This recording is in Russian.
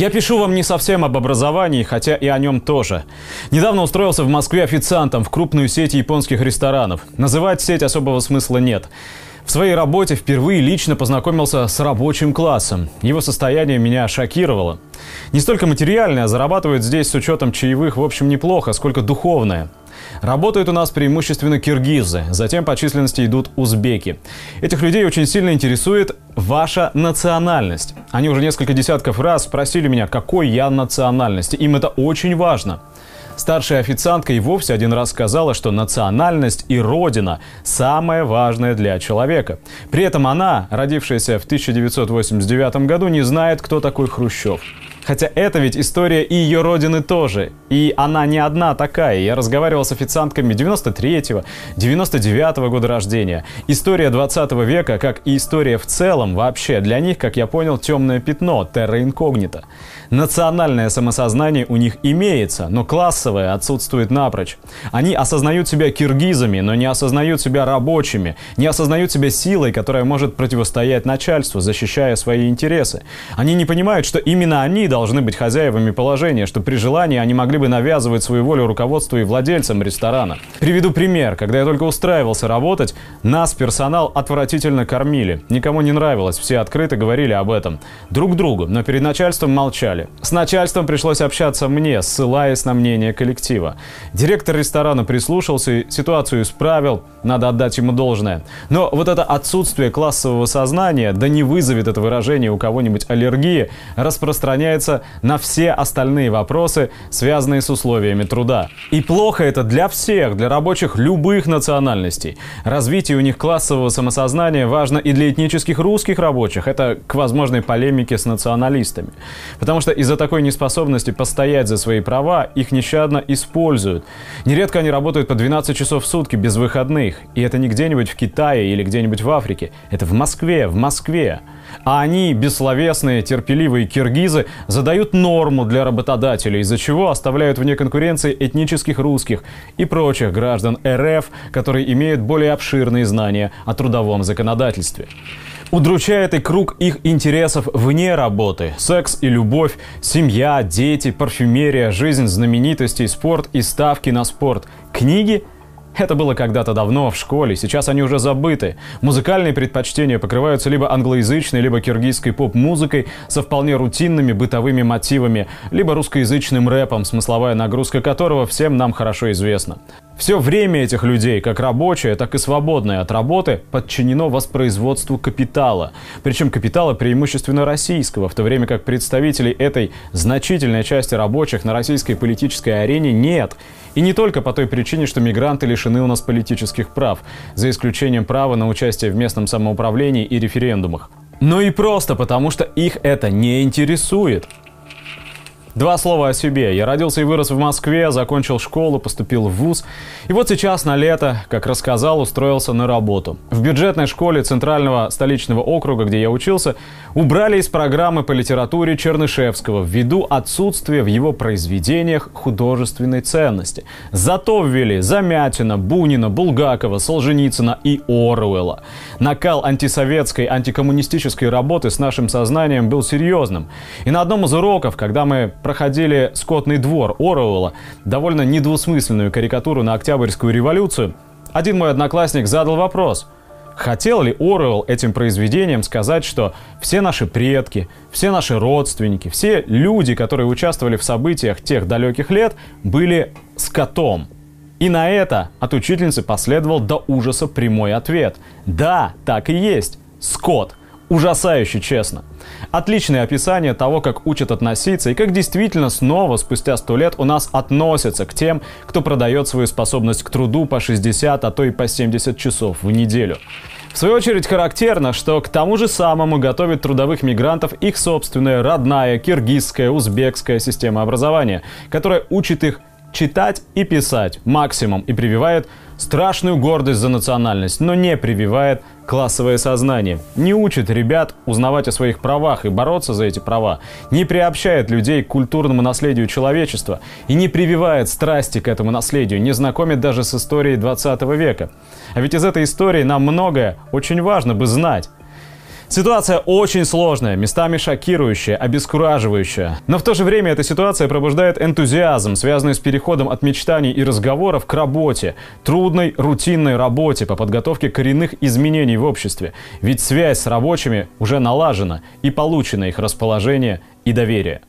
Я пишу вам не совсем об образовании, хотя и о нем тоже. Недавно устроился в Москве официантом в крупную сеть японских ресторанов. Называть сеть особого смысла нет. В своей работе впервые лично познакомился с рабочим классом. Его состояние меня шокировало. Не столько материальное, а зарабатывают здесь с учетом чаевых в общем неплохо, сколько духовное. Работают у нас преимущественно киргизы, затем по численности идут узбеки. Этих людей очень сильно интересует ваша национальность. Они уже несколько десятков раз спросили меня, какой я национальности. Им это очень важно. Старшая официантка и вовсе один раз сказала, что национальность и родина – самое важное для человека. При этом она, родившаяся в 1989 году, не знает, кто такой Хрущев. Хотя это ведь история и ее родины тоже. И она не одна такая. Я разговаривал с официантками 93-го, 99-го года рождения. История 20 века, как и история в целом, вообще для них, как я понял, темное пятно, терра инкогнито. Национальное самосознание у них имеется, но классовое отсутствует напрочь. Они осознают себя киргизами, но не осознают себя рабочими, не осознают себя силой, которая может противостоять начальству, защищая свои интересы. Они не понимают, что именно они должны быть хозяевами положения, что при желании они могли бы навязывать свою волю руководству и владельцам ресторана. Приведу пример. Когда я только устраивался работать, нас, персонал, отвратительно кормили. Никому не нравилось, все открыто говорили об этом. Друг другу, но перед начальством молчали. С начальством пришлось общаться мне, ссылаясь на мнение коллектива. Директор ресторана прислушался и ситуацию исправил, надо отдать ему должное. Но вот это отсутствие классового сознания, да не вызовет это выражение у кого-нибудь аллергии, распространяется на все остальные вопросы, связанные с условиями труда. И плохо это для всех, для рабочих любых национальностей. Развитие у них классового самосознания важно и для этнических русских рабочих. Это к возможной полемике с националистами. Потому что из-за такой неспособности постоять за свои права их нещадно используют. Нередко они работают по 12 часов в сутки без выходных. И это не где-нибудь в Китае или где-нибудь в Африке. Это в Москве, в Москве. А они, бессловесные, терпеливые киргизы, задают норму для работодателей, из-за чего оставляют вне конкуренции этнических русских и прочих граждан РФ, которые имеют более обширные знания о трудовом законодательстве. Удручает и круг их интересов вне работы. Секс и любовь, семья, дети, парфюмерия, жизнь знаменитостей, спорт и ставки на спорт. Книги – это было когда-то давно, в школе, сейчас они уже забыты. Музыкальные предпочтения покрываются либо англоязычной, либо киргизской поп-музыкой со вполне рутинными бытовыми мотивами, либо русскоязычным рэпом, смысловая нагрузка которого всем нам хорошо известна. Все время этих людей, как рабочее, так и свободное от работы, подчинено воспроизводству капитала. Причем капитала преимущественно российского, в то время как представителей этой значительной части рабочих на российской политической арене нет. И не только по той причине, что мигранты лишены у нас политических прав, за исключением права на участие в местном самоуправлении и референдумах. Но и просто потому, что их это не интересует. Два слова о себе. Я родился и вырос в Москве, закончил школу, поступил в ВУЗ. И вот сейчас на лето, как рассказал, устроился на работу. В бюджетной школе Центрального столичного округа, где я учился, убрали из программы по литературе Чернышевского ввиду отсутствия в его произведениях художественной ценности. Зато ввели Замятина, Бунина, Булгакова, Солженицына и Оруэлла. Накал антисоветской, антикоммунистической работы с нашим сознанием был серьезным. И на одном из уроков, когда мы проходили «Скотный двор» Оруэлла, довольно недвусмысленную карикатуру на Октябрьскую революцию, один мой одноклассник задал вопрос – Хотел ли Оруэлл этим произведением сказать, что все наши предки, все наши родственники, все люди, которые участвовали в событиях тех далеких лет, были скотом? И на это от учительницы последовал до ужаса прямой ответ. Да, так и есть. Скот. Ужасающе честно. Отличное описание того, как учат относиться и как действительно снова, спустя сто лет, у нас относятся к тем, кто продает свою способность к труду по 60, а то и по 70 часов в неделю. В свою очередь характерно, что к тому же самому готовит трудовых мигрантов их собственная родная киргизская, узбекская система образования, которая учит их читать и писать. Максимум. И прививает страшную гордость за национальность, но не прививает классовое сознание, не учит ребят узнавать о своих правах и бороться за эти права, не приобщает людей к культурному наследию человечества. И не прививает страсти к этому наследию, не знакомит даже с историей 20 века. А ведь из этой истории нам многое очень важно бы знать. Ситуация очень сложная, местами шокирующая, обескураживающая. Но в то же время эта ситуация пробуждает энтузиазм, связанный с переходом от мечтаний и разговоров к работе. Трудной, рутинной работе по подготовке коренных изменений в обществе. Ведь связь с рабочими уже налажена и получено их расположение и доверие.